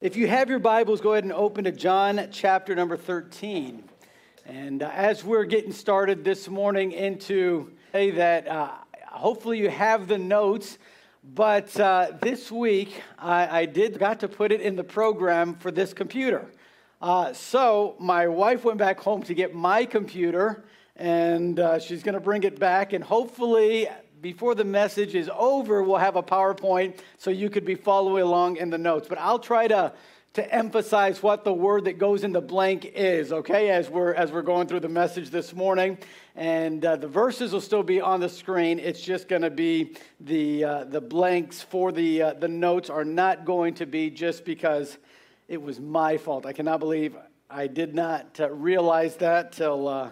If you have your Bibles, go ahead and open to John chapter number 13. And uh, as we're getting started this morning into say that uh, hopefully you have the notes, but uh, this week I, I, did got to put it in the program for this computer. Uh, so my wife went back home to get my computer, and uh, she's going to bring it back, and hopefully before the message is over, we'll have a PowerPoint so you could be following along in the notes. But I'll try to to emphasize what the word that goes in the blank is, okay, as we're, as we're going through the message this morning. And uh, the verses will still be on the screen. It's just going to be the, uh, the blanks for the, uh, the notes are not going to be just because it was my fault. I cannot believe I did not uh, realize that till uh,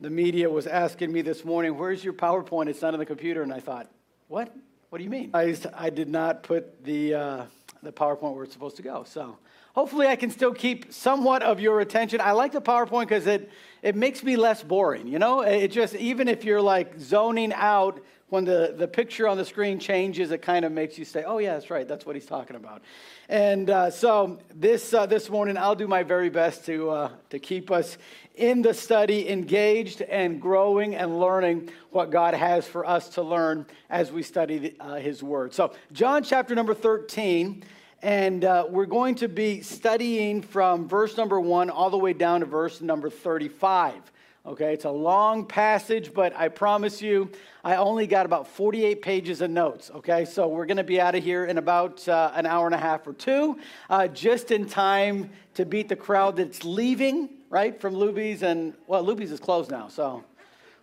the media was asking me this morning, Where's your PowerPoint? It's not on the computer. And I thought, What? What do you mean? I, I did not put the, uh, the PowerPoint where it's supposed to go. So hopefully I can still keep somewhat of your attention. I like the PowerPoint because it, it makes me less boring. You know, it just, even if you're like zoning out, when the, the picture on the screen changes, it kind of makes you say, oh, yeah, that's right. That's what he's talking about. And uh, so this, uh, this morning, I'll do my very best to, uh, to keep us in the study engaged and growing and learning what God has for us to learn as we study the, uh, his word. So, John chapter number 13. And uh, we're going to be studying from verse number one all the way down to verse number 35. Okay, it's a long passage, but I promise you, I only got about 48 pages of notes. Okay, so we're going to be out of here in about uh, an hour and a half or two, uh, just in time to beat the crowd that's leaving, right, from Luby's. And, well, Luby's is closed now, so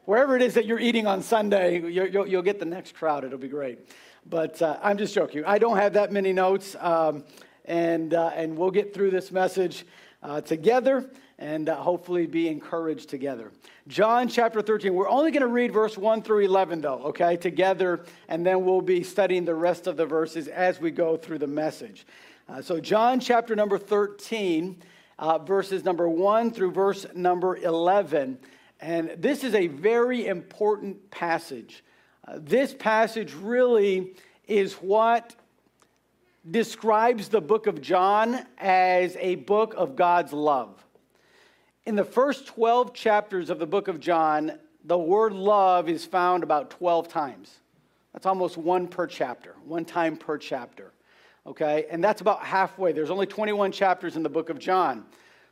wherever it is that you're eating on Sunday, you'll, you'll get the next crowd. It'll be great. But uh, I'm just joking. I don't have that many notes, um, and, uh, and we'll get through this message uh, together and uh, hopefully be encouraged together. John chapter 13. We're only going to read verse 1 through 11, though, okay, together, and then we'll be studying the rest of the verses as we go through the message. Uh, so, John chapter number 13, uh, verses number 1 through verse number 11. And this is a very important passage this passage really is what describes the book of John as a book of God's love. In the first 12 chapters of the book of John, the word love is found about 12 times. That's almost one per chapter, one time per chapter. Okay? And that's about halfway. There's only 21 chapters in the book of John.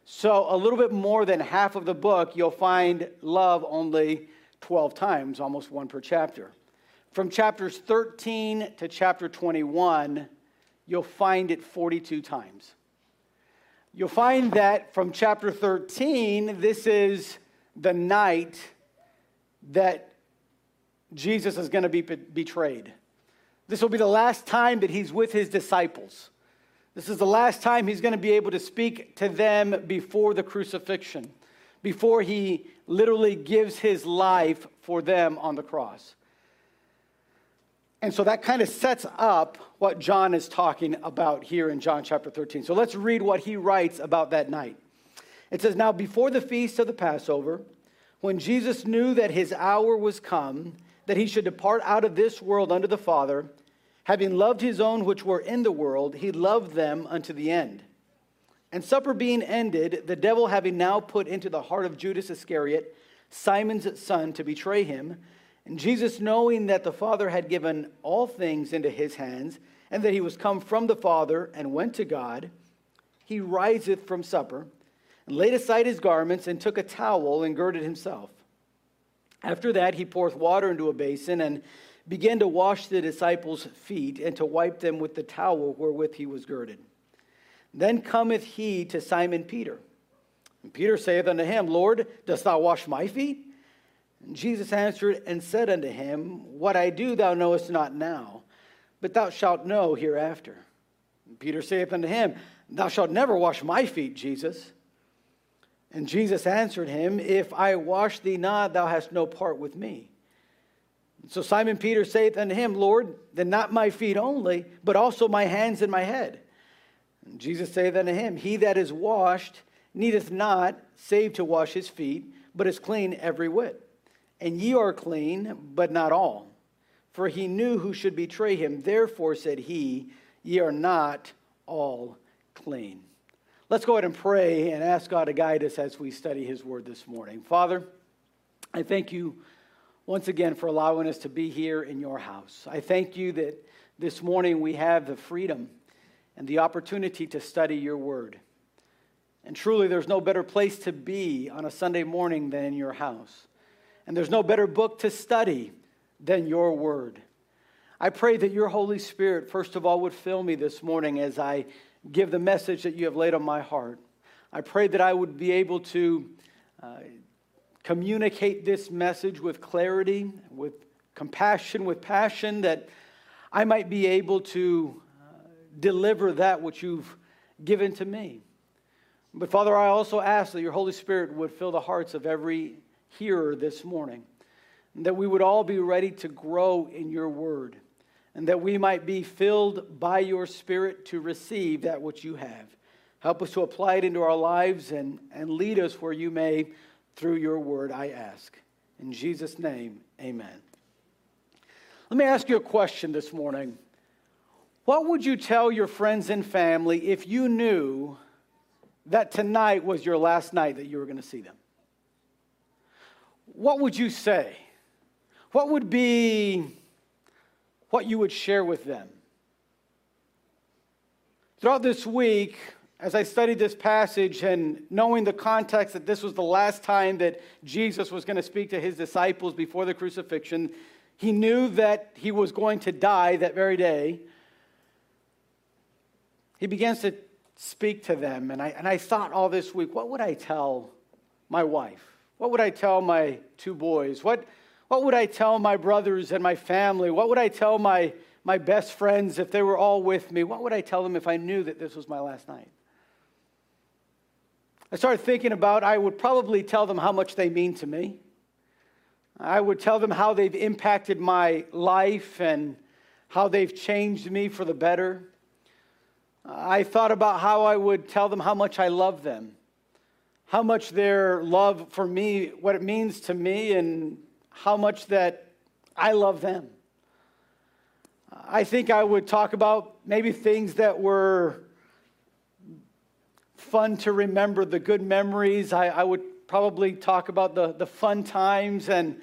So, a little bit more than half of the book, you'll find love only 12 times, almost one per chapter. From chapters 13 to chapter 21, you'll find it 42 times. You'll find that from chapter 13, this is the night that Jesus is going to be betrayed. This will be the last time that he's with his disciples. This is the last time he's going to be able to speak to them before the crucifixion, before he literally gives his life for them on the cross. And so that kind of sets up what John is talking about here in John chapter 13. So let's read what he writes about that night. It says, Now before the feast of the Passover, when Jesus knew that his hour was come, that he should depart out of this world unto the Father, having loved his own which were in the world, he loved them unto the end. And supper being ended, the devil having now put into the heart of Judas Iscariot, Simon's son, to betray him, and Jesus, knowing that the Father had given all things into his hands, and that he was come from the Father and went to God, he riseth from supper, and laid aside his garments, and took a towel and girded himself. After that, he poureth water into a basin, and began to wash the disciples' feet, and to wipe them with the towel wherewith he was girded. Then cometh he to Simon Peter. And Peter saith unto him, Lord, dost thou wash my feet? Jesus answered and said unto him, What I do thou knowest not now, but thou shalt know hereafter. And Peter saith unto him, Thou shalt never wash my feet, Jesus. And Jesus answered him, If I wash thee not, thou hast no part with me. And so Simon Peter saith unto him, Lord, then not my feet only, but also my hands and my head. And Jesus saith unto him, He that is washed needeth not save to wash his feet, but is clean every whit. And ye are clean, but not all. For he knew who should betray him. Therefore said he, Ye are not all clean. Let's go ahead and pray and ask God to guide us as we study His Word this morning. Father, I thank you once again for allowing us to be here in your house. I thank you that this morning we have the freedom and the opportunity to study your Word. And truly, there's no better place to be on a Sunday morning than in your house. And there's no better book to study than your Word. I pray that your Holy Spirit, first of all, would fill me this morning as I give the message that you have laid on my heart. I pray that I would be able to uh, communicate this message with clarity, with compassion, with passion, that I might be able to uh, deliver that which you've given to me. But Father, I also ask that your Holy Spirit would fill the hearts of every hearer this morning, that we would all be ready to grow in your word and that we might be filled by your Spirit to receive that which you have. Help us to apply it into our lives and, and lead us where you may through your word, I ask. In Jesus' name, amen. Let me ask you a question this morning. What would you tell your friends and family if you knew that tonight was your last night that you were going to see them? What would you say? What would be what you would share with them. Throughout this week, as I studied this passage and knowing the context that this was the last time that Jesus was going to speak to his disciples before the crucifixion, he knew that he was going to die that very day. He begins to speak to them. And I, and I thought all this week, what would I tell my wife? What would I tell my two boys? What, what would I tell my brothers and my family? What would I tell my, my best friends if they were all with me? What would I tell them if I knew that this was my last night? I started thinking about I would probably tell them how much they mean to me. I would tell them how they've impacted my life and how they've changed me for the better. I thought about how I would tell them how much I love them, how much their love for me, what it means to me, and how much that I love them. I think I would talk about maybe things that were fun to remember, the good memories. I, I would probably talk about the, the fun times and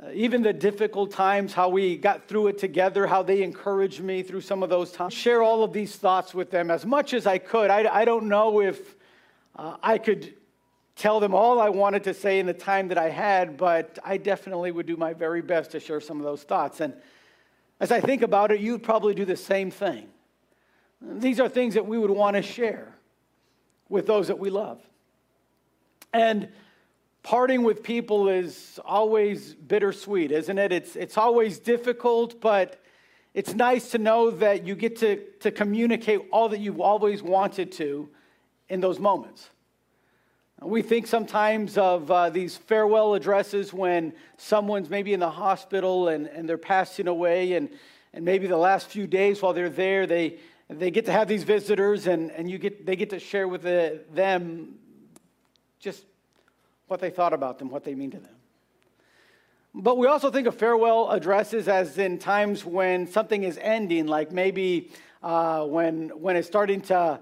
uh, even the difficult times, how we got through it together, how they encouraged me through some of those times. Share all of these thoughts with them as much as I could. I, I don't know if uh, I could tell them all I wanted to say in the time that I had, but I definitely would do my very best to share some of those thoughts. And as I think about it, you'd probably do the same thing. These are things that we would want to share with those that we love. And parting with people is always bittersweet, isn't it? It's, it's always difficult, but it's nice to know that you get to, to communicate all that you've always wanted to in those moments. We think sometimes of uh, these farewell addresses when someone's maybe in the hospital and, and they're passing away, and, and maybe the last few days while they're there, they, they get to have these visitors and, and you get, they get to share with the, them just what they thought about them, what they mean to them. But we also think of farewell addresses as in times when something is ending, like maybe uh, when, when it's starting to,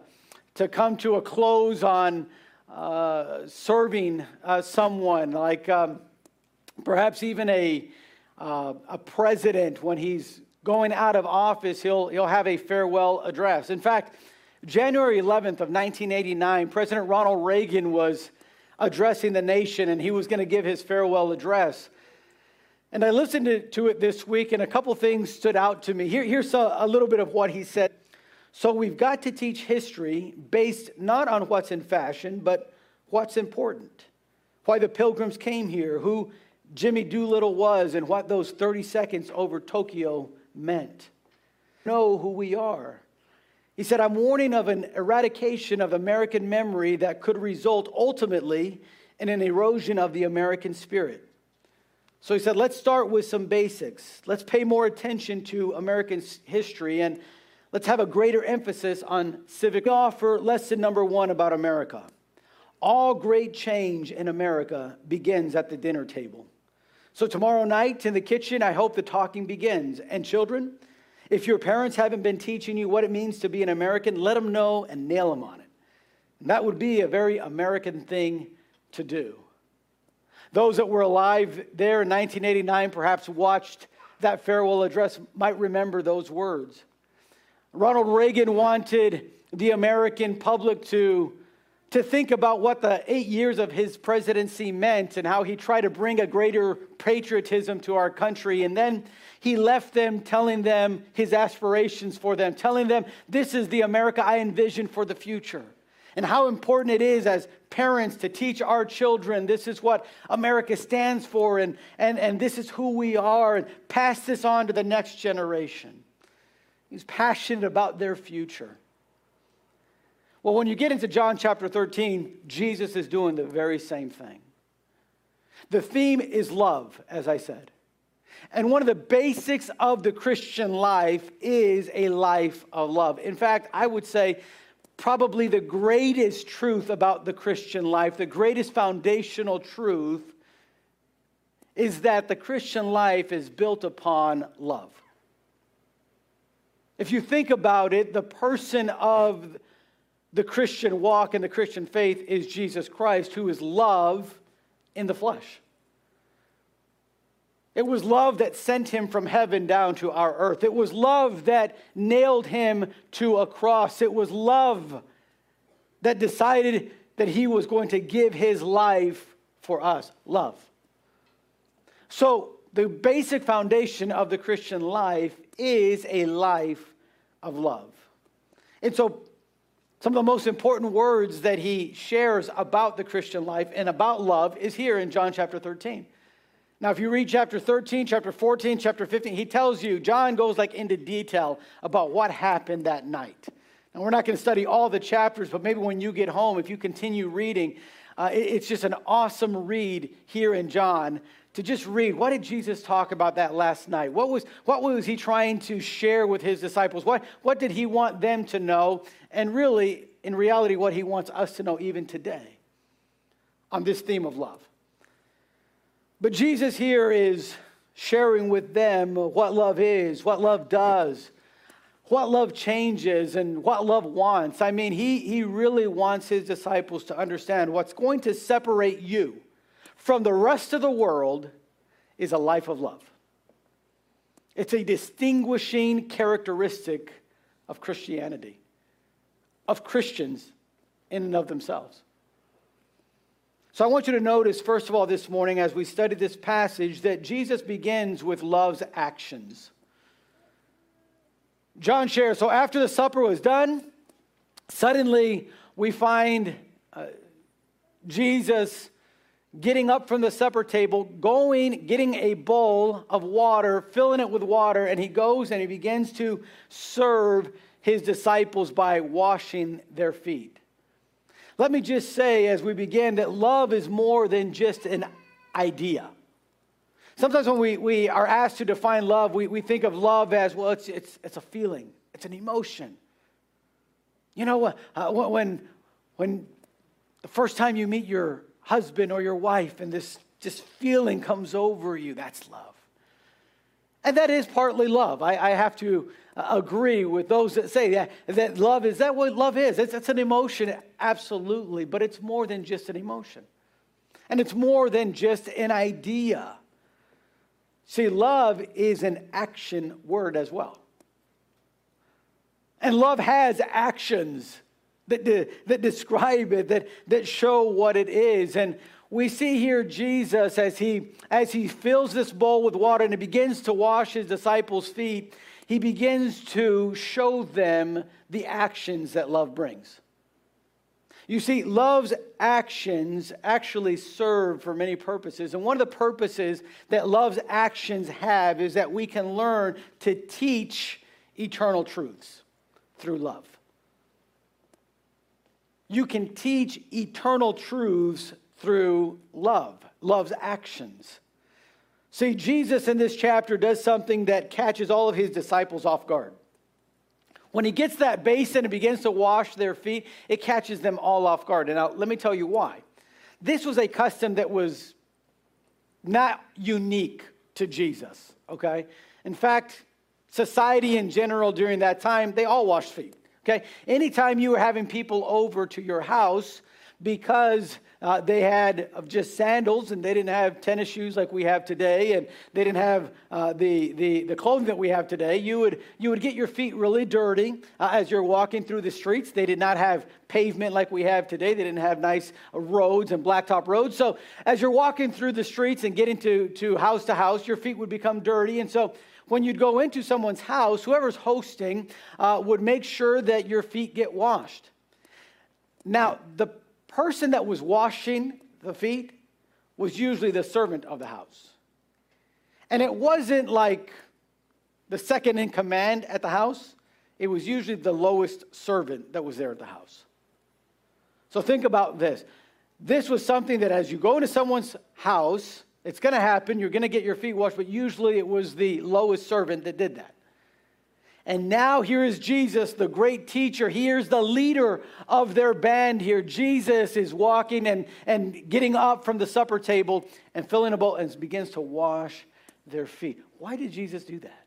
to come to a close on uh, serving uh, someone, like um, perhaps even a, uh, a president when he's going out of office, he'll, he'll have a farewell address. In fact, January 11th of 1989, President Ronald Reagan was addressing the nation and he was going to give his farewell address. And I listened to, to, it this week, and a couple things stood out to me. Here, here's a, a little bit of what he said. So we've got to teach history based not on what's in fashion, but what's important. Why the pilgrims came here, who Jimmy Doolittle was, and what those 30 seconds over Tokyo meant. Know who we are. He said, I'm warning of an eradication of American memory that could result ultimately in an erosion of the American spirit. So he said, let's start with some basics. Let's pay more attention to American history and let's have a greater emphasis on civic offer. Lesson number one about America. All great change in America begins at the dinner table. So, tomorrow night in the kitchen, I hope the talking begins. And, children, If your parents haven't been teaching you what it means to be an American, let them know and nail them on it. And that would be a very American thing to do. Those that were alive there in 1989 perhaps watched that farewell address might remember those words. Ronald Reagan wanted the American public to, to think about what the eight years of his presidency meant and how he tried to bring a greater patriotism to our country. And then he left them telling them his aspirations for them, telling them, This is the America I envision for the future. And how important it is as parents to teach our children this is what America stands for and, and, and this is who we are, and pass this on to the next generation. He's passionate about their future. Well, when you get into John chapter 13, Jesus is doing the very same thing. The theme is love, as I said. And one of the basics of the Christian life is a life of love. In fact, I would say probably the greatest truth about the Christian life, the greatest foundational truth, is that the Christian life is built upon love. If you think about it, the person of the Christian walk and the Christian faith is Jesus Christ, who is love in the flesh. It was love that sent him from heaven down to our earth. It was love that nailed him to a cross. It was love that decided that he was going to give his life for us. Love. So, the basic foundation of the Christian life is a life of love. And so, some of the most important words that he shares about the Christian life and about love is here in John chapter 13. Now, if you read chapter 13, chapter 14, chapter 15, he tells you, John goes like into detail about what happened that night. Now, we're not going to study all the chapters, but maybe when you get home, if you continue reading, uh, it's just an awesome read here in John to just read what did Jesus talk about that last night? What was, what was he trying to share with his disciples? What, what did he want them to know? And really, in reality, what he wants us to know even today on this theme of love. But Jesus here is sharing with them what love is, what love does, what love changes, and what love wants. I mean, he, he really wants his disciples to understand what's going to separate you from the rest of the world is a life of love. It's a distinguishing characteristic of Christianity, of Christians in and of themselves. So I want you to notice, first of all, this morning as we study this passage, that Jesus begins with love's actions. John shares, so after the supper was done, suddenly we find uh, Jesus getting up from the supper table, going, getting a bowl of water, filling it with water, and he goes and he begins to serve his disciples by washing their feet. Let me just say as we begin that love is more than just an idea. Sometimes when we, we are asked to define love, we, we think of love as, well, it's, it's, it's a feeling, it's an emotion. You know, uh, when, when the first time you meet your husband or your wife and this just feeling comes over you, that's love. And that is partly love. I, I have to uh, agree with those that say that, that love is that what love is. It's, it's an emotion, absolutely, but it's more than just an emotion. And it's more than just an idea. See, love is an action word as well. And love has actions that, de- that describe it, that, that show what it is. And we see here Jesus as he, as he fills this bowl with water and he begins to wash his disciples' feet he begins to show them the actions that love brings. You see, love's actions actually serve for many purposes. And one of the purposes that love's actions have is that we can learn to teach eternal truths through love. You can teach eternal truths through love, love's actions. See, Jesus in this chapter does something that catches all of his disciples off guard. When he gets that basin and begins to wash their feet, it catches them all off guard. And now, let me tell you why. This was a custom that was not unique to Jesus, okay? In fact, society in general during that time, they all washed feet. Okay? Anytime you were having people over to your house because uh, they had just sandals and they didn't have tennis shoes like we have today and they didn't have uh, the, the, the clothing that we have today you would, you would get your feet really dirty uh, as you're walking through the streets. They did not have pavement like we have today. They didn't have nice roads and blacktop roads. So as you're walking through the streets and getting to, to house to house your feet would become dirty. And so when you'd go into someone's house whoever's hosting uh, would make sure that your feet get washed now the person that was washing the feet was usually the servant of the house. And it wasn't like the second in command at the house, it was usually the lowest servant that was there at the house. So think about this. This was something that as you go into someone's house, it's going to happen. You're going to get your feet washed, but usually it was the lowest servant that did that. And now here is Jesus, the great teacher. Here's the leader of their band here. Jesus is walking and, and getting up from the supper table and filling a bowl and begins to wash their feet. Why did Jesus do that?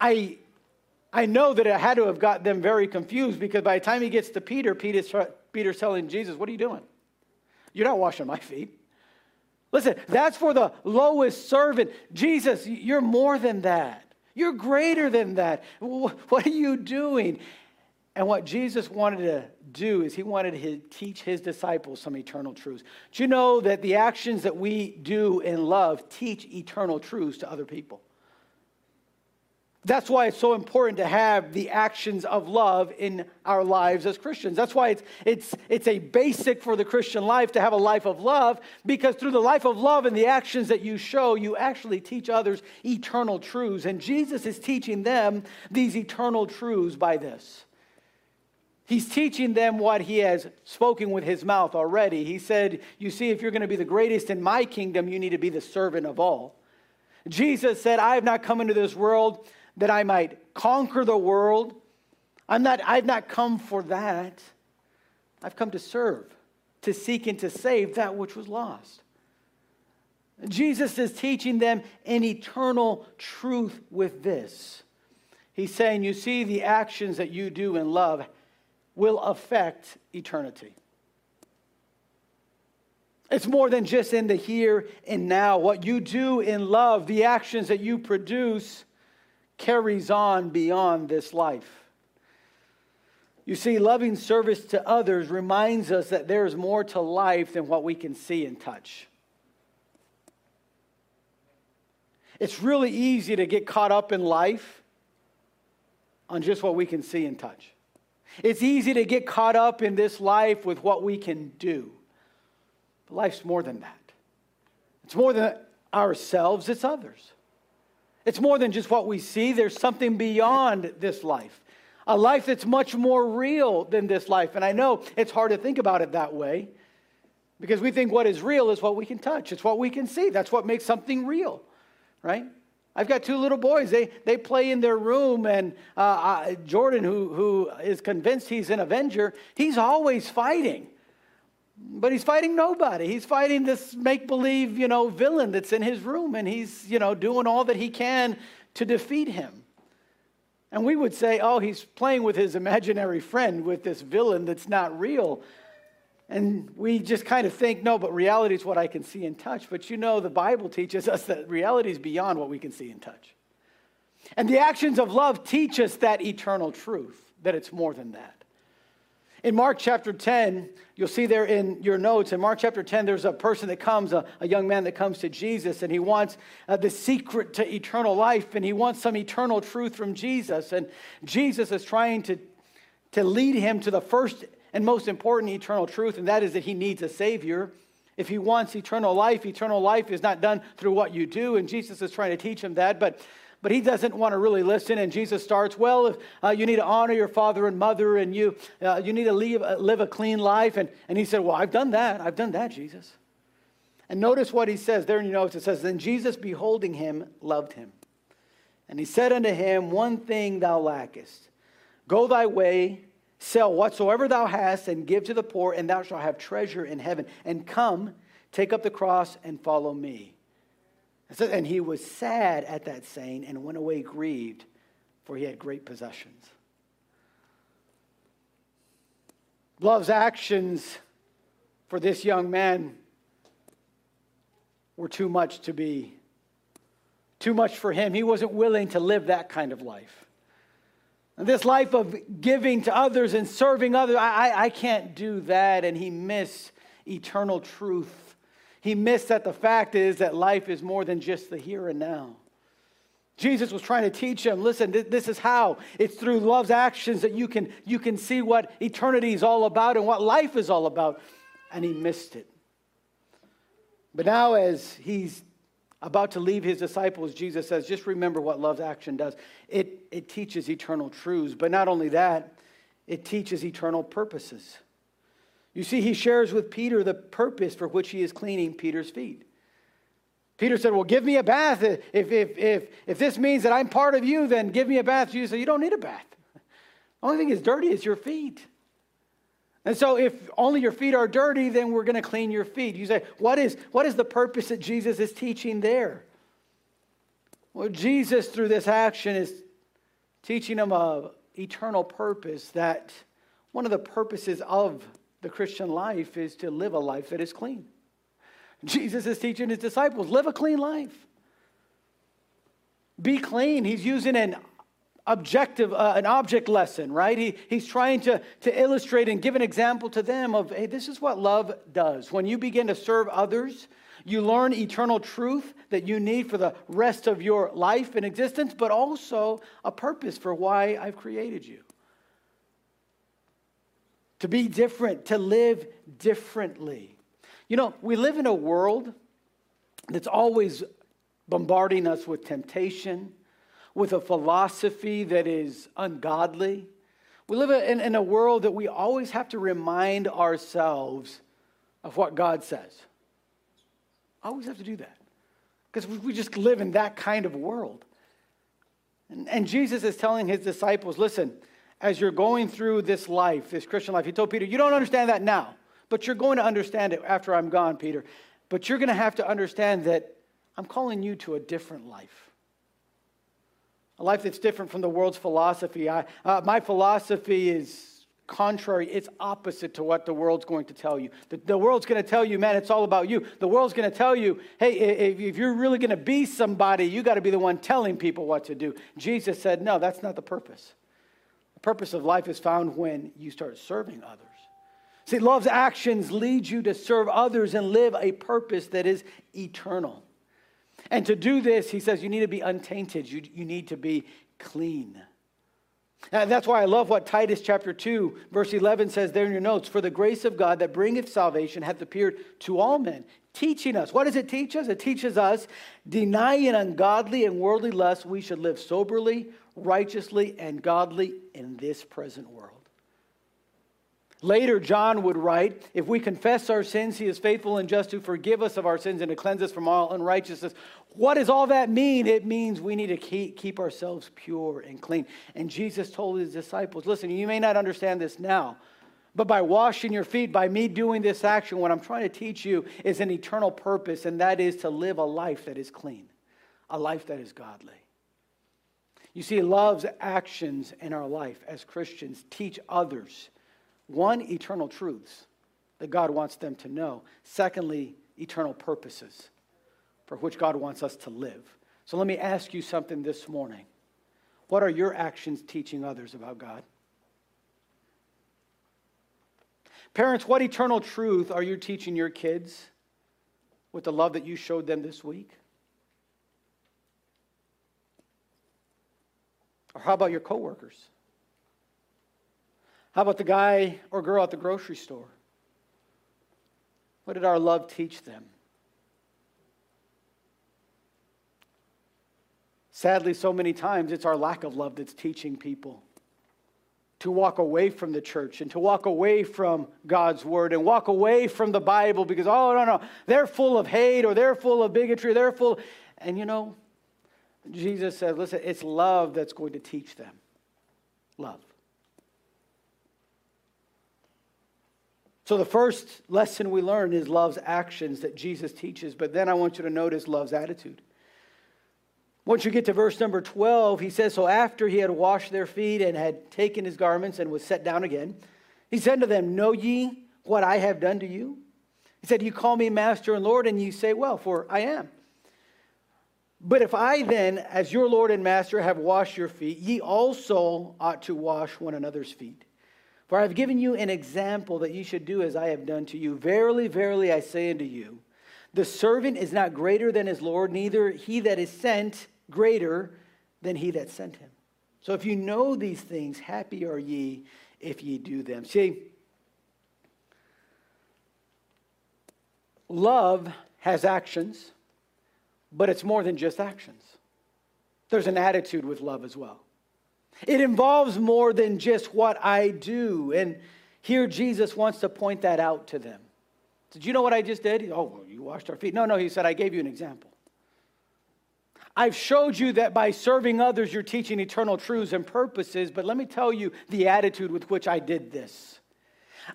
I, I know that it had to have got them very confused because by the time he gets to Peter, Peter's, Peter's telling Jesus, What are you doing? You're not washing my feet. Listen, that's for the lowest servant. Jesus, you're more than that. You're greater than that. What are you doing? And what Jesus wanted to do is he wanted to teach his disciples some eternal truths. Do you know that the actions that we do in love teach eternal truths to other people? That's why it's so important to have the actions of love in our lives as Christians. That's why it's, it's, it's a basic for the Christian life to have a life of love, because through the life of love and the actions that you show, you actually teach others eternal truths. And Jesus is teaching them these eternal truths by this. He's teaching them what he has spoken with his mouth already. He said, You see, if you're going to be the greatest in my kingdom, you need to be the servant of all. Jesus said, I have not come into this world that I might conquer the world. I'm not, I've not come for that. I've come to serve, to seek and to save that which was lost. Jesus is teaching them an eternal truth with this. He's saying, You see, the actions that you do in love will affect eternity. It's more than just in the here and now. What you do in love, the actions that you produce, carries on beyond this life. You see, loving service to others reminds us that there is more to life than what we can see and touch. It's really easy to get caught up in life on just what we can see and touch. It's easy to get caught up in this life with what we can do. But life's more than that. It's more than ourselves, it's others. It's more than just what we see, there's something beyond this life. A life that's much more real than this life. And I know it's hard to think about it that way because we think what is real is what we can touch, it's what we can see. That's what makes something real, right? I've got two little boys. They, they play in their room, and uh, Jordan, who, who is convinced he's an Avenger, he's always fighting. But he's fighting nobody. He's fighting this make believe, you know, villain that's in his room, and he's, you know, doing all that he can to defeat him. And we would say, oh, he's playing with his imaginary friend, with this villain that's not real. And we just kind of think, no, but reality is what I can see and touch. But you know, the Bible teaches us that reality is beyond what we can see and touch. And the actions of love teach us that eternal truth, that it's more than that. In Mark chapter 10, you'll see there in your notes, in Mark chapter 10, there's a person that comes, a, a young man that comes to Jesus, and he wants uh, the secret to eternal life, and he wants some eternal truth from Jesus. And Jesus is trying to, to lead him to the first and most important eternal truth, and that is that he needs a Savior. If he wants eternal life, eternal life is not done through what you do, and Jesus is trying to teach him that. But but he doesn't want to really listen. And Jesus starts, well, if, uh, you need to honor your father and mother, and you, uh, you need to leave, uh, live a clean life. And, and he said, well, I've done that. I've done that, Jesus. And notice what he says there in your notes. It says, Then Jesus, beholding him, loved him. And he said unto him, One thing thou lackest. Go thy way, sell whatsoever thou hast, and give to the poor, and thou shalt have treasure in heaven. And come, take up the cross, and follow me. And he was sad at that saying and went away grieved, for he had great possessions. Love's actions for this young man were too much to be, too much for him. He wasn't willing to live that kind of life. And this life of giving to others and serving others, I, I, I can't do that. And he missed eternal truth. He missed that the fact is that life is more than just the here and now. Jesus was trying to teach him listen, this is how. It's through love's actions that you can, you can see what eternity is all about and what life is all about. And he missed it. But now, as he's about to leave his disciples, Jesus says, just remember what love's action does. It, it teaches eternal truths, but not only that, it teaches eternal purposes. You see, he shares with Peter the purpose for which he is cleaning Peter's feet. Peter said, Well, give me a bath. If, if, if, if this means that I'm part of you, then give me a bath. Jesus said, You don't need a bath. The only thing is dirty is your feet. And so, if only your feet are dirty, then we're going to clean your feet. You say, what is, what is the purpose that Jesus is teaching there? Well, Jesus, through this action, is teaching them a eternal purpose that one of the purposes of the Christian life is to live a life that is clean. Jesus is teaching his disciples live a clean life. Be clean. He's using an objective, uh, an object lesson, right? He, he's trying to, to illustrate and give an example to them of, hey, this is what love does. When you begin to serve others, you learn eternal truth that you need for the rest of your life and existence, but also a purpose for why I've created you. To be different, to live differently. You know, we live in a world that's always bombarding us with temptation with a philosophy that is ungodly. We live in, in a world that we always have to remind ourselves of what God says. Always have to do that because we just live in that kind of world. And, and Jesus is telling his disciples listen, as you're going through this life, this Christian life, he told Peter, you don't understand that now, but you're going to understand it after I'm gone, Peter. But you're going to have to understand that I'm calling you to a different life a life that's different from the world's philosophy. I, uh, my philosophy is contrary, it's opposite to what the world's going to tell you. The, the world's going to tell you, man, it's all about you. The world's going to tell you, hey, if, if you're really going to be somebody, you got to be the one telling people what to do. Jesus said, no, that's not the purpose. Purpose of life is found when you start serving others. See, love's actions lead you to serve others and live a purpose that is eternal. And to do this, he says, you need to be untainted, you, you need to be clean. And that's why I love what Titus chapter 2, verse 11 says there in your notes For the grace of God that bringeth salvation hath appeared to all men, teaching us. What does it teach us? It teaches us, denying ungodly and worldly lust, we should live soberly, righteously, and godly in this present world. Later, John would write, If we confess our sins, he is faithful and just to forgive us of our sins and to cleanse us from all unrighteousness. What does all that mean? It means we need to keep, keep ourselves pure and clean. And Jesus told his disciples, Listen, you may not understand this now, but by washing your feet, by me doing this action, what I'm trying to teach you is an eternal purpose, and that is to live a life that is clean, a life that is godly. You see, love's actions in our life as Christians teach others one, eternal truths that God wants them to know. Secondly, eternal purposes for which God wants us to live. So let me ask you something this morning. What are your actions teaching others about God? Parents, what eternal truth are you teaching your kids with the love that you showed them this week? Or how about your coworkers? How about the guy or girl at the grocery store? What did our love teach them? Sadly, so many times it's our lack of love that's teaching people to walk away from the church and to walk away from God's word and walk away from the Bible because, oh, no, no, they're full of hate or they're full of bigotry, they're full. And you know, Jesus said, listen, it's love that's going to teach them. Love. So, the first lesson we learn is love's actions that Jesus teaches, but then I want you to notice love's attitude. Once you get to verse number 12, he says, So after he had washed their feet and had taken his garments and was set down again, he said to them, Know ye what I have done to you? He said, You call me master and Lord, and you say, Well, for I am. But if I then, as your Lord and master, have washed your feet, ye also ought to wash one another's feet. For I have given you an example that ye should do as I have done to you. Verily, verily, I say unto you, the servant is not greater than his Lord, neither he that is sent greater than he that sent him. So if you know these things, happy are ye if ye do them. See, love has actions, but it's more than just actions. There's an attitude with love as well. It involves more than just what I do. And here Jesus wants to point that out to them. Did you know what I just did? Oh, well, you washed our feet. No, no, he said, I gave you an example. I've showed you that by serving others, you're teaching eternal truths and purposes, but let me tell you the attitude with which I did this.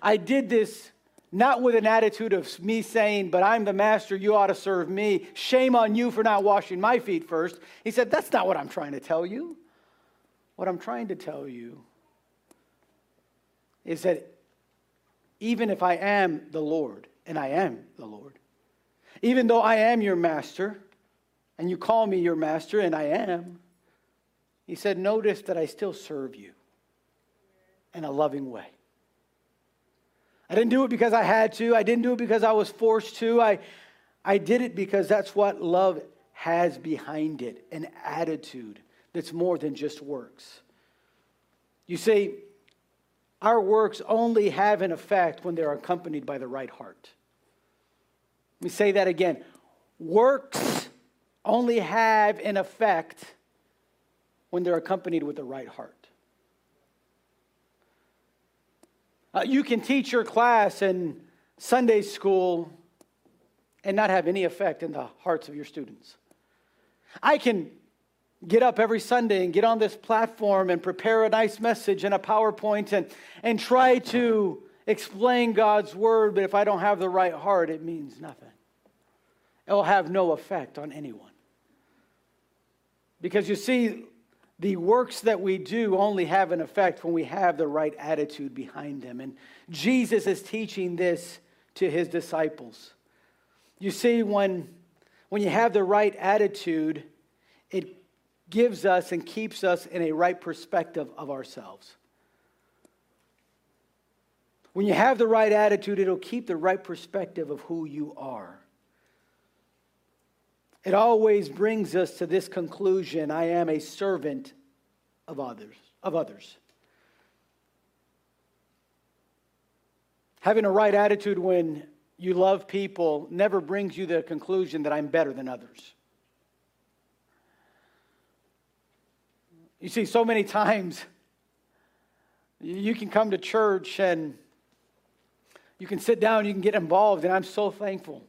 I did this not with an attitude of me saying, but I'm the master, you ought to serve me. Shame on you for not washing my feet first. He said, That's not what I'm trying to tell you. What I'm trying to tell you is that even if I am the Lord, and I am the Lord, even though I am your master, and you call me your master, and I am, he said, Notice that I still serve you in a loving way. I didn't do it because I had to. I didn't do it because I was forced to. I, I did it because that's what love has behind it an attitude that's more than just works. You see, our works only have an effect when they're accompanied by the right heart. Let me say that again. Works only have an effect when they're accompanied with the right heart. Uh, you can teach your class in Sunday school and not have any effect in the hearts of your students. I can get up every Sunday and get on this platform and prepare a nice message and a PowerPoint and, and try to explain God's word, but if I don't have the right heart, it means nothing. It will have no effect on anyone. Because you see, the works that we do only have an effect when we have the right attitude behind them. And Jesus is teaching this to his disciples. You see, when, when you have the right attitude, it gives us and keeps us in a right perspective of ourselves. When you have the right attitude, it'll keep the right perspective of who you are. It always brings us to this conclusion I am a servant of others, of others. Having a right attitude when you love people never brings you the conclusion that I'm better than others. You see, so many times you can come to church and you can sit down, you can get involved, and I'm so thankful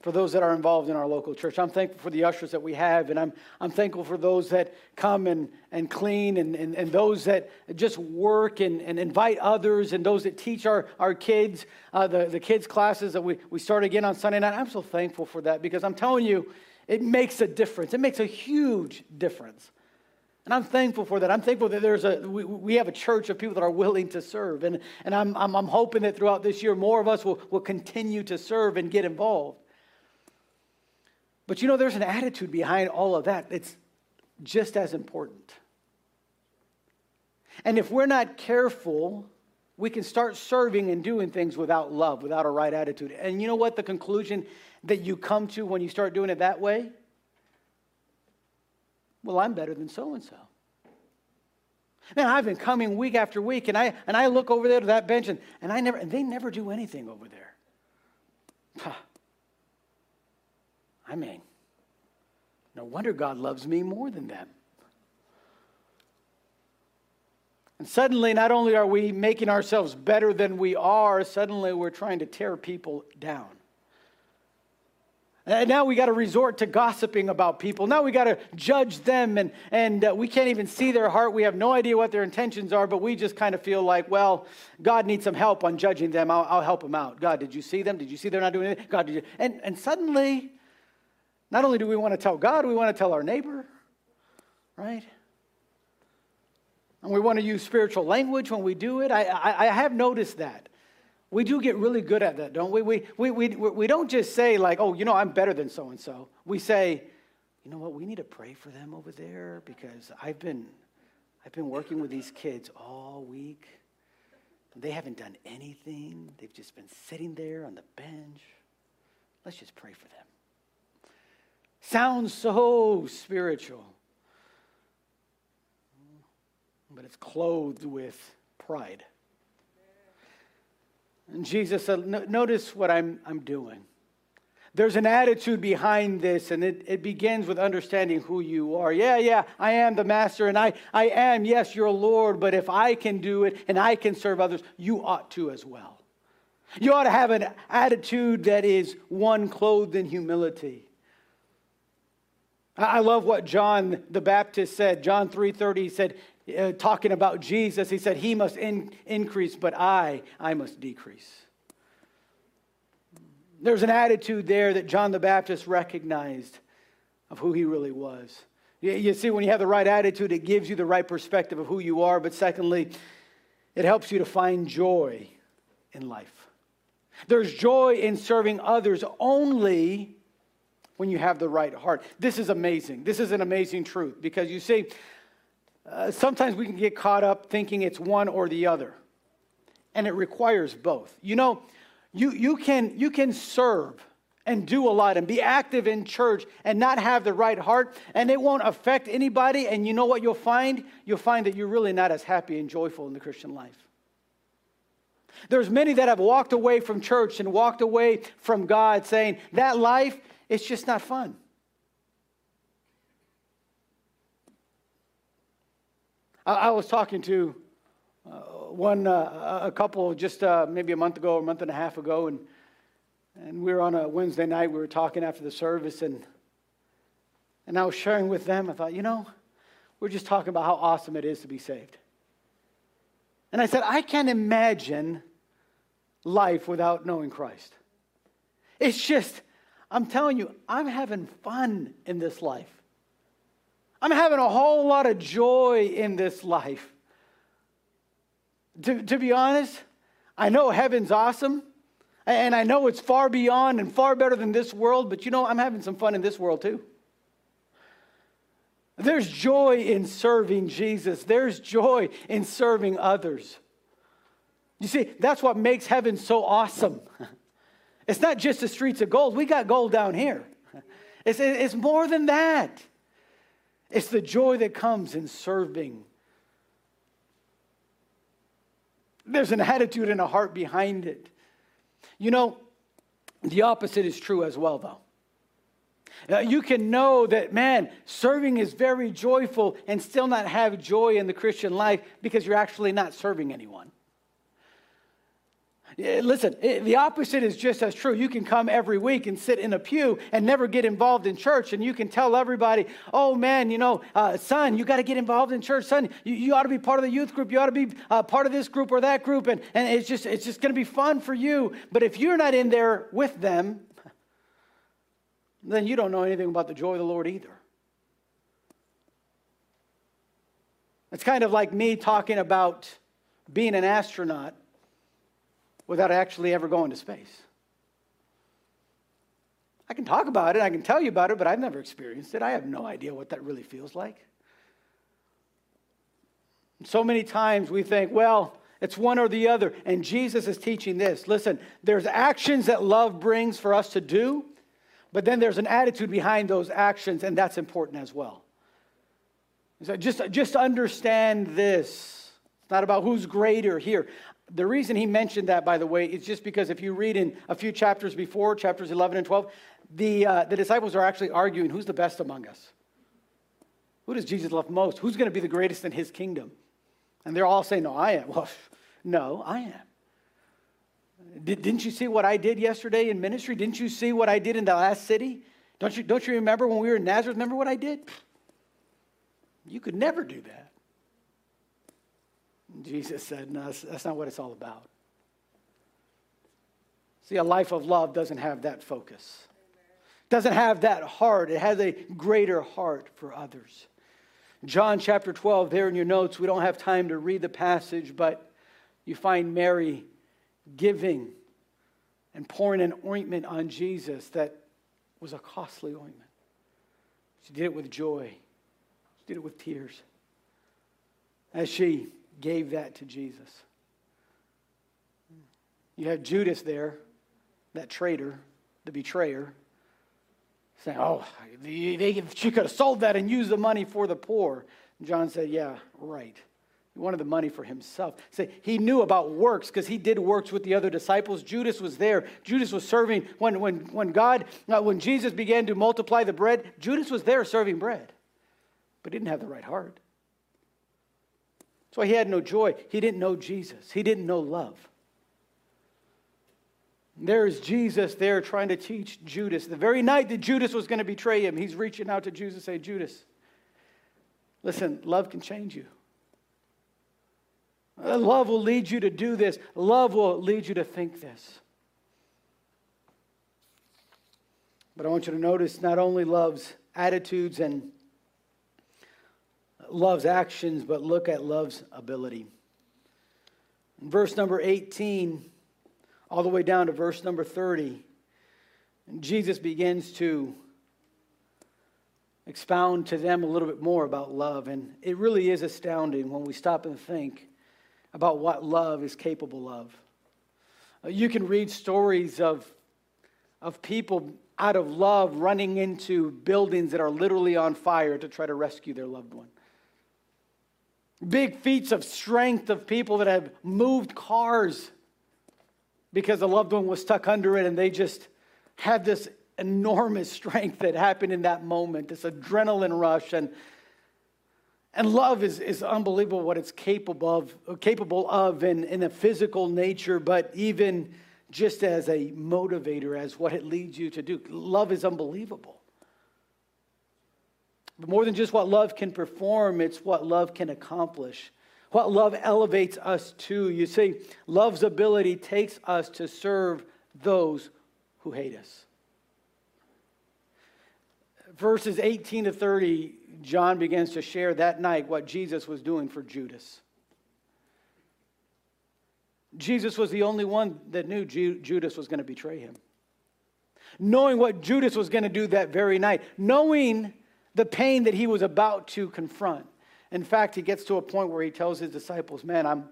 for those that are involved in our local church. I'm thankful for the ushers that we have, and I'm, I'm thankful for those that come and, and clean, and, and, and those that just work and, and invite others, and those that teach our, our kids, uh, the, the kids' classes that we, we start again on Sunday night. I'm so thankful for that because I'm telling you, it makes a difference. It makes a huge difference. And I'm thankful for that. I'm thankful that there's a, we, we have a church of people that are willing to serve. And, and I'm, I'm, I'm hoping that throughout this year, more of us will, will continue to serve and get involved. But you know, there's an attitude behind all of that It's just as important. And if we're not careful, we can start serving and doing things without love, without a right attitude. And you know what the conclusion that you come to when you start doing it that way? Well, I'm better than so and so. Man, I've been coming week after week, and I and I look over there to that bench, and, and I never and they never do anything over there. I mean, no wonder God loves me more than them. And suddenly, not only are we making ourselves better than we are, suddenly we're trying to tear people down. And now we got to resort to gossiping about people. Now we got to judge them, and, and uh, we can't even see their heart. We have no idea what their intentions are, but we just kind of feel like, well, God needs some help on judging them. I'll, I'll help them out. God, did you see them? Did you see they're not doing anything? God, did you? And, and suddenly, not only do we want to tell God, we want to tell our neighbor. right? And we want to use spiritual language when we do it. I, I, I have noticed that. We do get really good at that, don't we? We, we, we, we don't just say, like, oh, you know, I'm better than so and so. We say, you know what, we need to pray for them over there because I've been, I've been working with these kids all week. They haven't done anything, they've just been sitting there on the bench. Let's just pray for them. Sounds so spiritual, but it's clothed with pride. And Jesus said, Notice what I'm, I'm doing. There's an attitude behind this, and it, it begins with understanding who you are. Yeah, yeah, I am the master, and I, I am, yes, your Lord, but if I can do it and I can serve others, you ought to as well. You ought to have an attitude that is one clothed in humility. I love what John the Baptist said. John 3:30 he said uh, talking about Jesus, he said he must in, increase but I I must decrease. There's an attitude there that John the Baptist recognized of who he really was. You see, when you have the right attitude, it gives you the right perspective of who you are. But secondly, it helps you to find joy in life. There's joy in serving others only when you have the right heart. This is amazing. This is an amazing truth because you see, uh, sometimes we can get caught up thinking it's one or the other, and it requires both. You know, you, you, can, you can serve and do a lot and be active in church and not have the right heart, and it won't affect anybody. And you know what you'll find? You'll find that you're really not as happy and joyful in the Christian life. There's many that have walked away from church and walked away from God saying, that life, it's just not fun. I, I was talking to uh, one, uh, a couple just uh, maybe a month ago, or a month and a half ago, and, and we were on a Wednesday night. We were talking after the service, and, and I was sharing with them. I thought, you know, we're just talking about how awesome it is to be saved. And I said, I can't imagine life without knowing Christ. It's just, I'm telling you, I'm having fun in this life. I'm having a whole lot of joy in this life. To, to be honest, I know heaven's awesome, and I know it's far beyond and far better than this world, but you know, I'm having some fun in this world too. There's joy in serving Jesus, there's joy in serving others. You see, that's what makes heaven so awesome. It's not just the streets of gold. We got gold down here. It's, it's more than that. It's the joy that comes in serving. There's an attitude and a heart behind it. You know, the opposite is true as well, though. Uh, you can know that, man, serving is very joyful and still not have joy in the Christian life because you're actually not serving anyone. Listen, the opposite is just as true. You can come every week and sit in a pew and never get involved in church, and you can tell everybody, oh man, you know, uh, son, you got to get involved in church. Son, you, you, ought to be part of the youth group. You ought to be uh, part of this group or that group, and, and it's just, it's just going to be fun for you. But if you're not in there with them, then you don't know anything about the joy of the Lord either. It's kind of like me talking about being an astronaut without actually ever going to space. I can talk about it, I can tell you about it, but I've never experienced it. I have no idea what that really feels like. So many times we think, well, it's one or the other. And Jesus is teaching this. Listen, there's actions that love brings for us to do, but then there's an attitude behind those actions, and that's important as well. So just, just understand this. It's not about who's greater here. The reason he mentioned that, by the way, is just because if you read in a few chapters before, chapters 11 and 12, the, uh, the disciples are actually arguing who's the best among us? Who does Jesus love most? Who's going to be the greatest in his kingdom? And they're all saying, No, I am. Well, no, I am. Did, not you see what I did yesterday in ministry? Didn't you see what I did in the last city? Don't you, don't you remember when we were in Nazareth? Remember what I did? You could never do that. Jesus said, No, that's not what it's all about. See, a life of love doesn't have that focus, doesn't have that heart. It has a greater heart for others. John chapter 12, there in your notes, we don't have time to read the passage, but you find Mary giving and pouring an ointment on Jesus that was a costly ointment. She did it with joy, she did it with tears as she gave that to Jesus. You have Judas there, that traitor, the betrayer, saying, Oh, they, she could have sold that and used the money for the poor. And John said, Yeah, right. He wanted the money for himself. Say he knew about works because he did works with the other disciples. Judas was there. Judas was serving when, when, when God, uh, when Jesus began to multiply the bread. Judas was there serving bread, but he didn't have the right heart. That's why he had no joy. He didn't know Jesus. He didn't know love. There is Jesus there trying to teach Judas. The very night that Judas was going to betray him, he's reaching out to Judas and say, Judas, listen, love can change you. Uh, love will lead you to do this. Love will lead you to think this. But I want you to notice not only love's attitudes and love's actions, but look at love's ability. In verse number 18, all the way down to verse number 30, Jesus begins to expound to them a little bit more about love. And it really is astounding when we stop and think about what love is capable of. Uh, you can read stories of, of people out of love running into buildings that are literally on fire to try to rescue their loved one. Big feats of strength of people that have moved cars because a loved one was stuck under it and they just had this enormous strength that happened in that moment, this adrenaline rush. And and love is, is unbelievable what it's capable of, capable of in, in a physical nature, but even just as a motivator, as what it leads you to do. Love is unbelievable. But more than just what love can perform, it's what love can accomplish. What love elevates us to. You see, love's ability takes us to serve those who hate us. Verses 18 to 30 John begins to share that night what Jesus was doing for Judas. Jesus was the only one that knew Judas was going to betray him. Knowing what Judas was going to do that very night, knowing the pain that he was about to confront. In fact, he gets to a point where he tells his disciples, Man, I'm,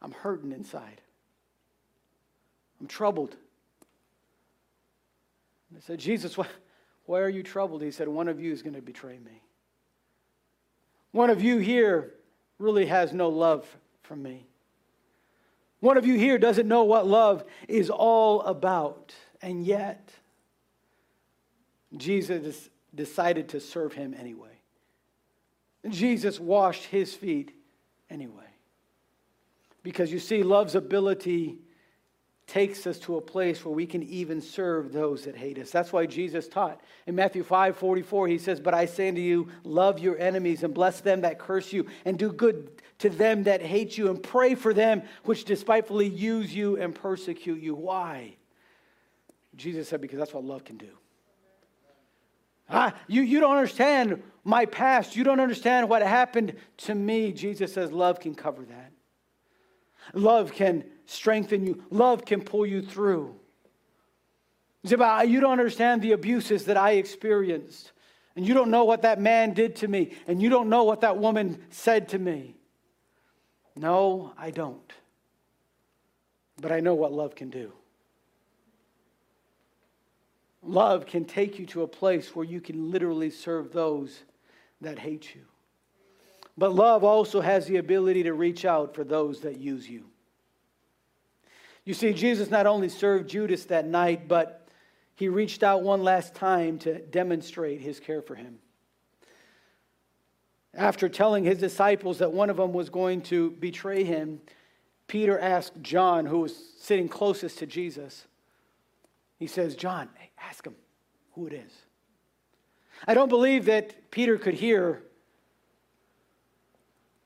I'm hurting inside. I'm troubled. And they said, Jesus, why, why are you troubled? He said, One of you is going to betray me. One of you here really has no love for me. One of you here doesn't know what love is all about. And yet, Jesus decided to serve him anyway. Jesus washed his feet anyway. Because you see, love's ability takes us to a place where we can even serve those that hate us. That's why Jesus taught. In Matthew 5 44, he says, But I say unto you, love your enemies and bless them that curse you, and do good to them that hate you, and pray for them which despitefully use you and persecute you. Why? Jesus said, Because that's what love can do. Ah, you, you don't understand my past. You don't understand what happened to me. Jesus says, Love can cover that. Love can strengthen you, love can pull you through. It's about you don't understand the abuses that I experienced, and you don't know what that man did to me, and you don't know what that woman said to me. No, I don't. But I know what love can do. Love can take you to a place where you can literally serve those that hate you. But love also has the ability to reach out for those that use you. You see, Jesus not only served Judas that night, but he reached out one last time to demonstrate his care for him. After telling his disciples that one of them was going to betray him, Peter asked John, who was sitting closest to Jesus, he says, John, ask him who it is. I don't believe that Peter could hear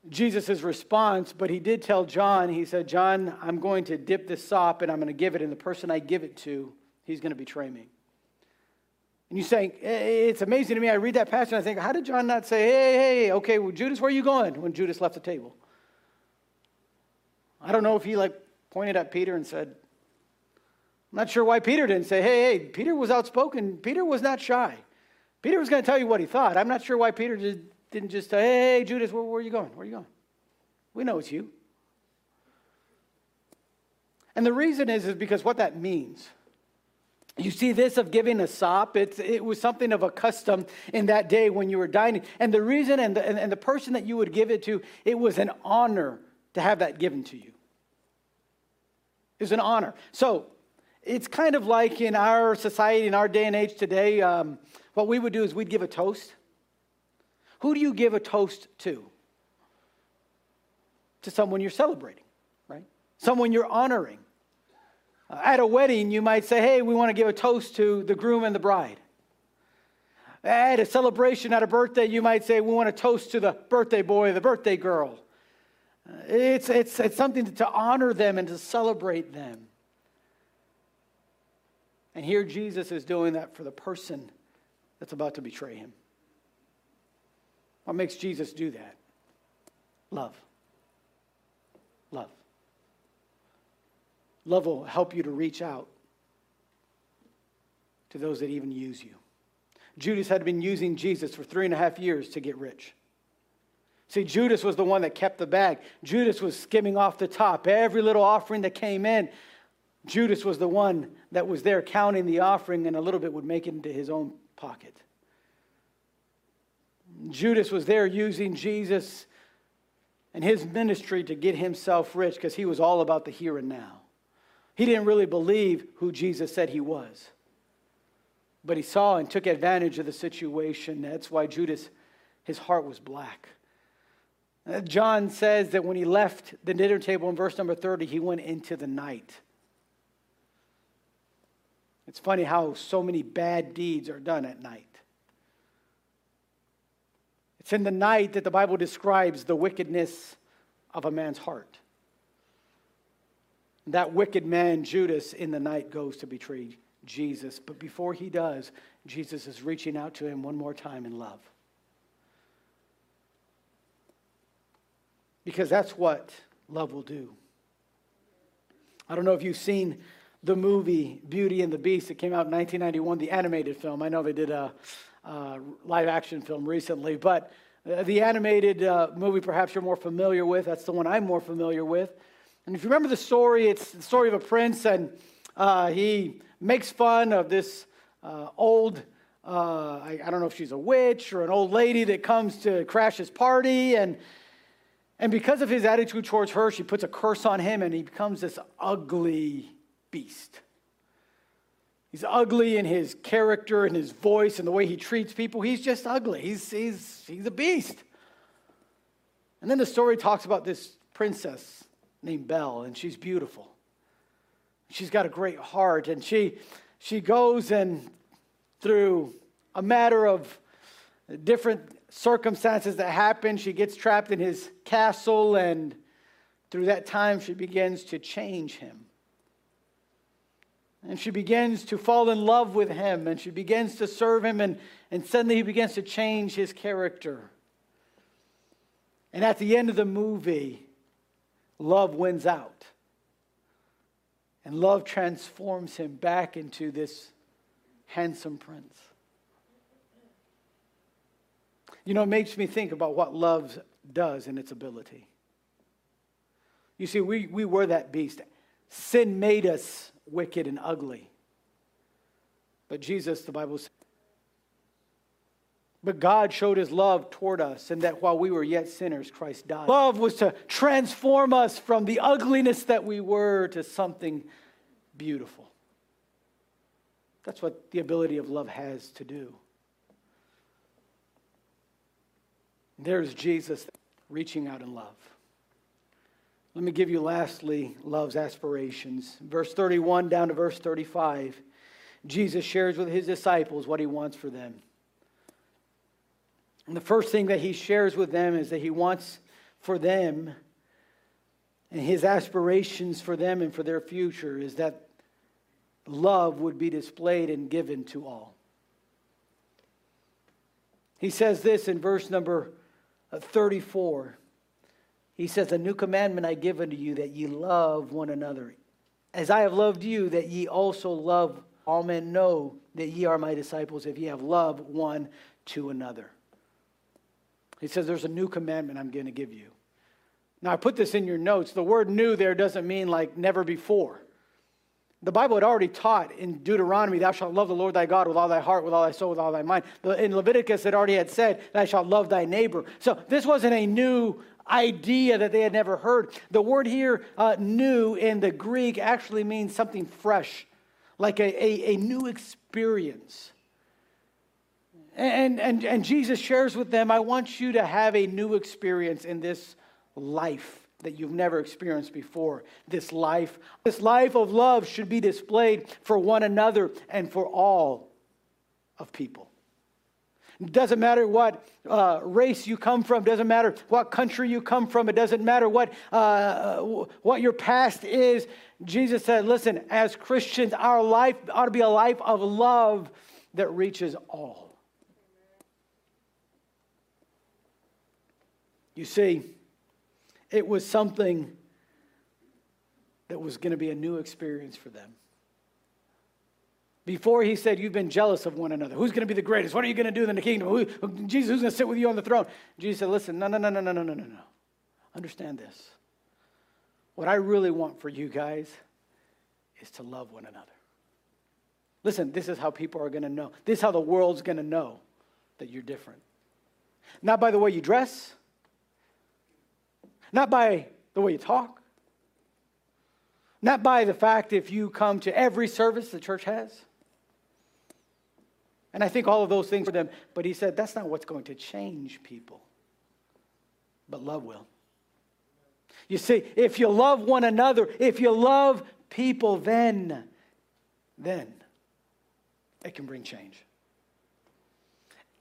Jesus' response, but he did tell John, he said, John, I'm going to dip this sop and I'm going to give it, and the person I give it to, he's going to betray me. And you saying, it's amazing to me. I read that passage and I think, how did John not say, hey, hey, okay, well, Judas, where are you going? When Judas left the table. I don't know if he like pointed at Peter and said, I'm not sure why Peter didn't say, hey, hey, Peter was outspoken. Peter was not shy. Peter was going to tell you what he thought. I'm not sure why Peter didn't just say, hey, hey Judas, where, where are you going? Where are you going? We know it's you. And the reason is, is because what that means. You see, this of giving a sop, it's, it was something of a custom in that day when you were dining. And the reason and the, and, and the person that you would give it to, it was an honor to have that given to you. It was an honor. So it's kind of like in our society, in our day and age today, um, what we would do is we'd give a toast. Who do you give a toast to? To someone you're celebrating, right? Someone you're honoring. Uh, at a wedding, you might say, hey, we want to give a toast to the groom and the bride. At a celebration at a birthday, you might say, we want to toast to the birthday boy, the birthday girl. Uh, it's, it's, it's something to honor them and to celebrate them. And here Jesus is doing that for the person that's about to betray him. What makes Jesus do that? Love. Love. Love will help you to reach out to those that even use you. Judas had been using Jesus for three and a half years to get rich. See, Judas was the one that kept the bag. Judas was skimming off the top. Every little offering that came in, Judas was the one that was there counting the offering and a little bit would make it into his own pocket. Judas was there using Jesus and his ministry to get himself rich because he was all about the here and now. He didn't really believe who Jesus said he was. But he saw and took advantage of the situation. That's why Judas, his heart was black. John says that when he left the dinner table in verse number 30, he went into the night. It's funny how so many bad deeds are done at night. It's in the night that the Bible describes the wickedness of a man's heart. That wicked man, Judas, in the night goes to betray Jesus. But before he does, Jesus is reaching out to him one more time in love. Because that's what love will do. I don't know if you've seen the movie Beauty and the Beast. It came out in 1991, the animated film. I know they did a, a live action film recently, but uh, the animated uh, movie perhaps you're more familiar with. That's the one I'm more familiar with. And if you remember the story, it's the story of a prince, and uh, he makes fun of this uh, old, uh, I, I, don't know if she's a witch or an old lady that comes to crash his party. And, and because of his attitude towards her, she puts a curse on him, and he becomes this ugly beast. He's ugly in his character and his voice and the way he treats people. He's just ugly. He's, he's, he's a beast. And then the story talks about this princess named Belle, and she's beautiful. She's got a great heart, and she, she goes and through a matter of different circumstances that happen, she gets trapped in his castle, and through that time, she begins to change him. And she begins to fall in love with him, and she begins to serve him, and, and suddenly he begins to change his character. And at the end of the movie, love wins out. And love transforms him back into this handsome prince. You know, it makes me think about what love does in its ability. You see, we, we were that beast. Sin made us wicked and ugly. But Jesus, the Bible says, but God showed his love toward us, and that while we were yet sinners, Christ died. Love was to transform us from the ugliness that we were to something beautiful. That's what the ability of love has to do. There's Jesus reaching out in love. Let me give you lastly love's aspirations. Verse 31 down to verse 35, Jesus shares with his disciples what he wants for them. And the first thing that he shares with them is that he wants for them and his aspirations for them and for their future is that love would be displayed and given to all. He says this in verse number 34. He says, A new commandment I give unto you, that ye love one another. As I have loved you, that ye also love all men know that ye are my disciples if ye have love one to another. He says, There's a new commandment I'm going to give you. Now, I put this in your notes. The word new there doesn't mean like never before. The Bible had already taught in Deuteronomy, thou shalt love the Lord thy God with all thy heart, with all thy soul, with all thy mind. In Leviticus, it already had said, thou shalt love thy neighbor. So this wasn't a new idea that they had never heard. The word here, uh, new, in the Greek actually means something fresh, like a, a, a new experience. And, and, and Jesus shares with them, I want you to have a new experience in this life that you've never experienced before. This life, this life of love should be displayed for one another and for all of people. Doesn't matter what uh, race you come from. Doesn't matter what country you come from. It doesn't matter what, uh, what your past is. Jesus said, listen, as Christians, our life ought to be a life of love that reaches all. You see, it was something that was going to be a new experience for them. Before he said, You've been jealous of one another. Who's going to be the greatest? What are you going to do in the kingdom? Who, Jesus, who's going to sit with you on the throne? Jesus said, Listen, no, no, no, no, no, no, no, no. Understand this. What I really want for you guys is to love one another. Listen, this is how people are going to know. This is how the world's going to know that you're different. Not by the way you dress, not by the way you talk. Not by the fact if you come to every service the church has. And I think all of those things for them. But he said that's not what's going to change people. But love will. You see, if you love one another, if you love people, then, then it can bring change.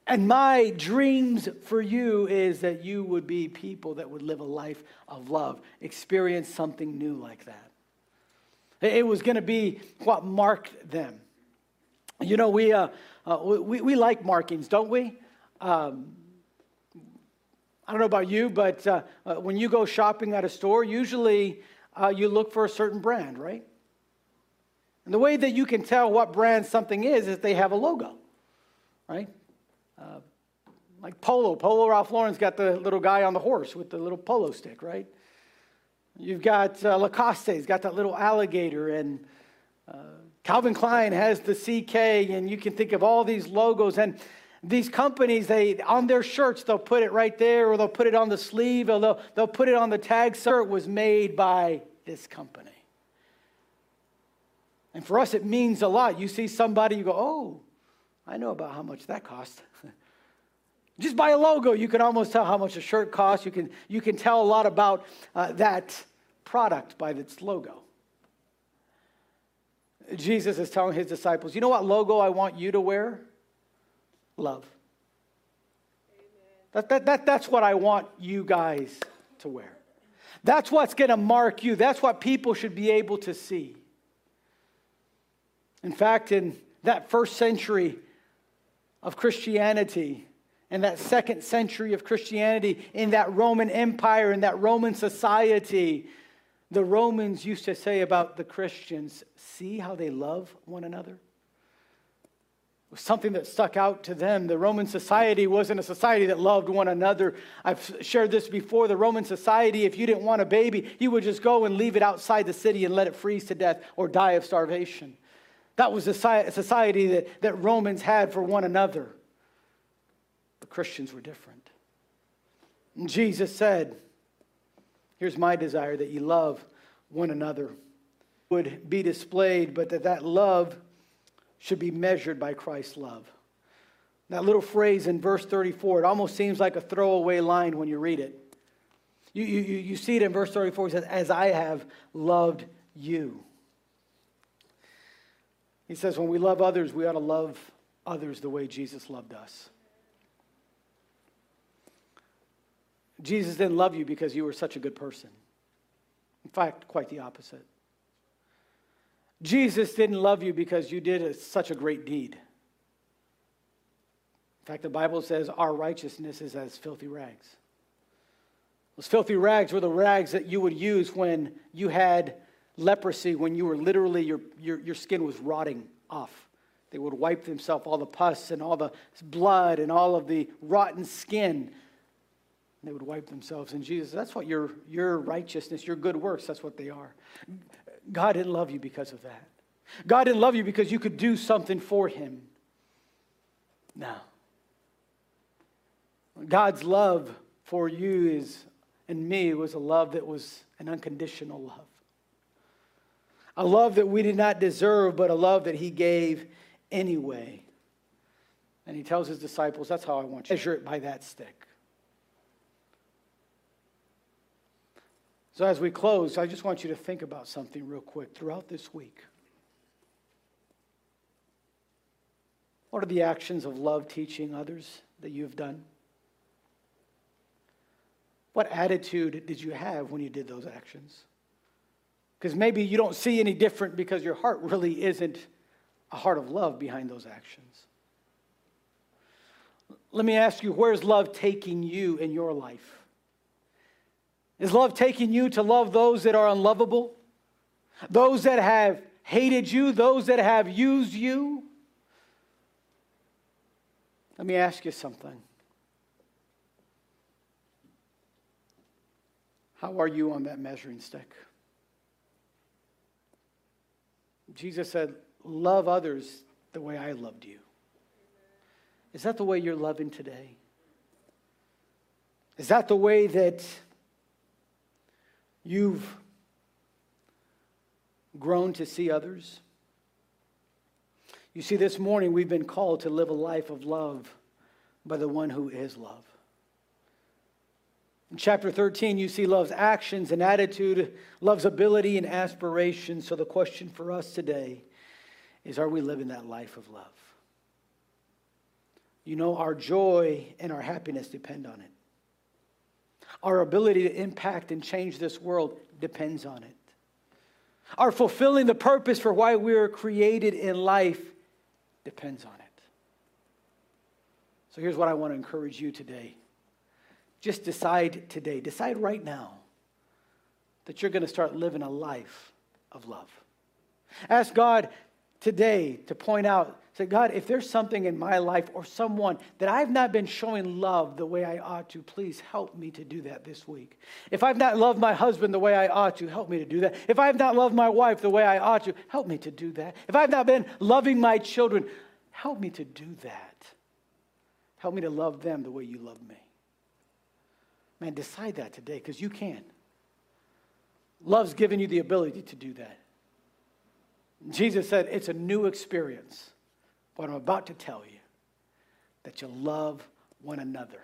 And my dreams for you is that you would be people that would live a life of love, experience something new like that. It was going to be what marked them. You know, we, uh, uh, we, we like markings, don't we? Um, I don't know about you, but uh, uh when you go shopping at a store, usually uh, you look for a certain brand, right? And the way that you can tell what brand something is is they have a logo, right? Uh, like polo. Polo Ralph Lauren's got the little guy on the horse with the little polo stick, right? You've got uh, Lacoste's got that little alligator, and Calvin Klein has the CK, and you can think of all these logos. And these companies, they on their shirts, they'll put it right there, or they'll put it on the sleeve, or they'll, they'll put it on the tag. Shirt was made by this company. And for us, it means a lot. You see somebody, you go, oh, I know about how much that cost. Just by a logo, you can almost tell how much a shirt costs. You can, you can tell a lot about uh, that product by its logo. Jesus is telling his disciples, you know what logo I want you to wear? Love. That, that, that, that's what I want you guys to wear. That's what's going to mark you. That's what people should be able to see. In fact, in that first century, of Christianity in that second century of Christianity, in that Roman Empire, in that Roman society, the Romans used to say about the Christians, see how they love one another? It was something that stuck out to them. The Roman society wasn't a society that loved one another. I've shared this before. The Roman society, if you didn't want a baby, you would just go and leave it outside the city and let it freeze to death or die of starvation. That was a society that, that Romans had for one another. The Christians were different. And Jesus said, Here's my desire that you love one another, would be displayed, but that that love should be measured by Christ's love. That little phrase in verse 34, it almost seems like a throwaway line when you read it. You, you, you see it in verse 34, it says, As I have loved you. He says, when we love others, we ought to love others the way Jesus loved us. Jesus didn't love you because you were such a good person. In fact, quite the opposite. Jesus didn't love you because you did a, such a great deed. In fact, the Bible says our righteousness is as filthy rags. Those filthy rags were the rags that you would use when you had leprosy, when you were literally, your, your, your skin was rotting off. They would wipe themselves, all the pus and all the blood and all of the rotten skin. They would wipe themselves. And Jesus, that's what your, your righteousness, your good works, that's what they are. God didn't love you because of that. God didn't love you because you could do something for him. No. God's love for you is and me was a love that was an unconditional love. A love that we did not deserve, but a love that he gave anyway. And he tells his disciples, That's how I want you measure it by that stick. So, as we close, I just want you to think about something real quick throughout this week. What are the actions of love teaching others that you've done? What attitude did you have when you did those actions? Because maybe you don't see any different because your heart really isn't a heart of love behind those actions. Let me ask you where's love taking you in your life? Is love taking you to love those that are unlovable? Those that have hated you? Those that have used you? Let me ask you something. How are you on that measuring stick? Jesus said, Love others the way I loved you. Is that the way you're loving today? Is that the way that you've grown to see others? You see, this morning we've been called to live a life of love by the one who is love. In chapter 13, you see love's actions and attitude, love's ability and aspiration. So the question for us today is are we living that life of love? You know, our joy and our happiness depend on it. Our ability to impact and change this world depends on it. Our fulfilling the purpose for why we were created in life depends on it. So here's what I want to encourage you today just decide today, decide right now that you're going to start living a life of love. Ask God today to point out, say, God, if there's something in my life or someone that I've not been showing love the way I ought to, please help me to do that this week. If I've not loved my husband the way I ought to, help me to do that. If I've not loved my wife the way I ought to, help me to do that. If I've not been loving my children, help me to do that. Help me to love them the way you love me. Man, decide that today because you can. Love's given you the ability to do that. Jesus said, It's a new experience, what I'm about to tell you, that you love one another.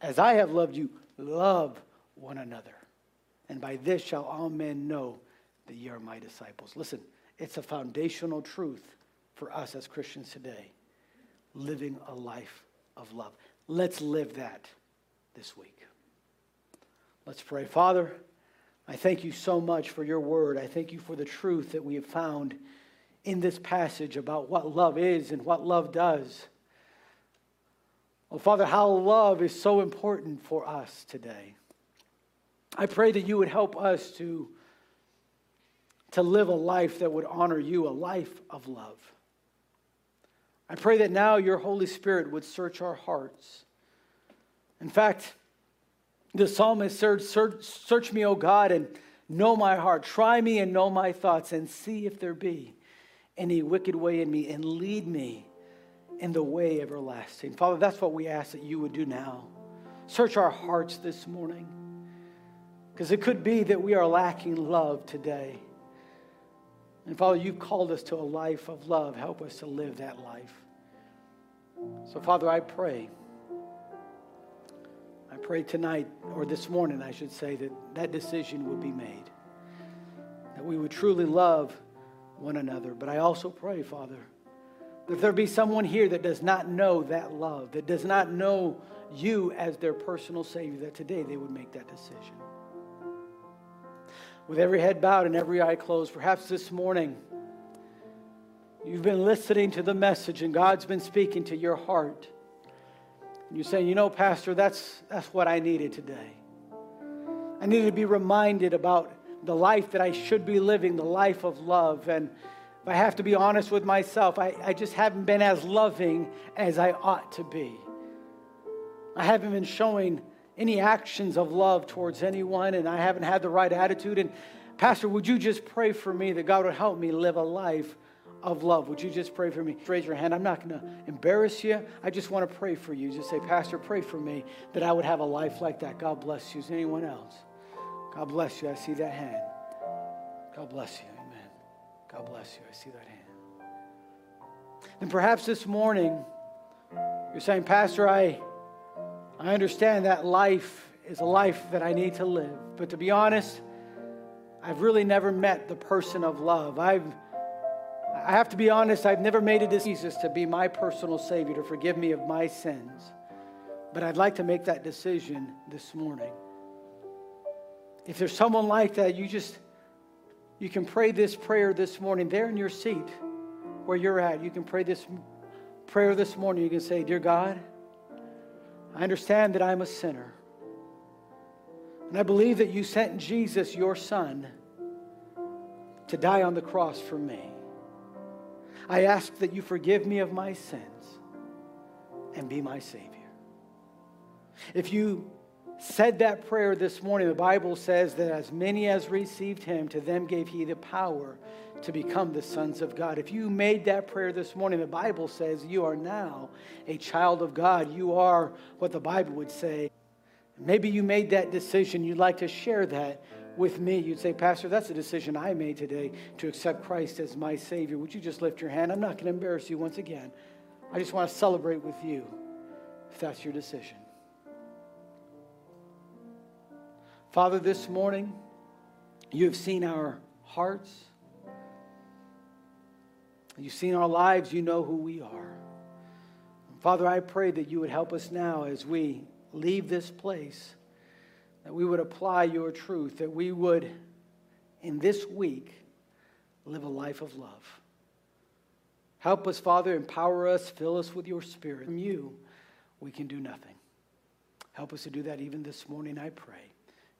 As I have loved you, love one another. And by this shall all men know that ye are my disciples. Listen, it's a foundational truth for us as Christians today living a life of love. Let's live that this week. Let's pray. Father, I thank you so much for your word. I thank you for the truth that we have found in this passage about what love is and what love does. Oh, Father, how love is so important for us today. I pray that you would help us to, to live a life that would honor you, a life of love. I pray that now your Holy Spirit would search our hearts in fact, the psalmist said, search, search me, O God, and know my heart. Try me and know my thoughts, and see if there be any wicked way in me, and lead me in the way everlasting. Father, that's what we ask that you would do now. Search our hearts this morning. Because it could be that we are lacking love today. And Father, you've called us to a life of love. Help us to live that life. So, Father, I pray. I pray tonight, or this morning, I should say, that that decision would be made. That we would truly love one another. But I also pray, Father, that there be someone here that does not know that love, that does not know you as their personal Savior, that today they would make that decision. With every head bowed and every eye closed, perhaps this morning You've been listening to the message and God's been speaking to your heart. And you're saying, you know, Pastor, that's, that's what I needed today. I needed to be reminded about the life that I should be living, the life of love. And if I have to be honest with myself, I, I just haven't been as loving as I ought to be. I haven't been showing any actions of love towards anyone, and I haven't had the right attitude. And, Pastor, would you just pray for me that God would help me live a life of love? Would you just pray for me? Raise your hand. I'm not going to embarrass you. I just want to pray for you. Just say, Pastor, pray for me that I would have a life like that. God bless you. Is anyone else? God bless you. I see that hand. God bless you. Amen. God bless you. I see that hand. And perhaps this morning, you're saying, Pastor, I, I understand that life is a life that I need to live. But to be honest, I've really never met the person of love. I've I have to be honest, I've never made a decision Jesus to be my personal Savior, to forgive me of my sins. But I'd like to make that decision this morning. If there's someone like that, you just, you can pray this prayer this morning there in your seat where you're at. You can pray this prayer this morning. You can say, Dear God, I understand that I'm a sinner. And I believe that you sent Jesus, your son, to die on the cross for me. I ask that you forgive me of my sins and be my Savior. If you said that prayer this morning, the Bible says that as many as received him, to them gave he the power to become the sons of God. If you made that prayer this morning, the Bible says you are now a child of God. You are what the Bible would say. Maybe you made that decision. You'd like to share that with me, you'd say, Pastor, that's a decision I made today to accept Christ as my Savior. Would you just lift your hand? I'm not going to embarrass you once again. I just want to celebrate with you if that's your decision. Father, this morning, you have seen our hearts. You've seen our lives. You know who we are. Father, I pray that you would help us now as we leave this place that we would apply your truth, that we would, in this week, live a life of love. Help us, Father, empower us, fill us with your spirit. From you, we can do nothing. Help us to do that even this morning, I pray.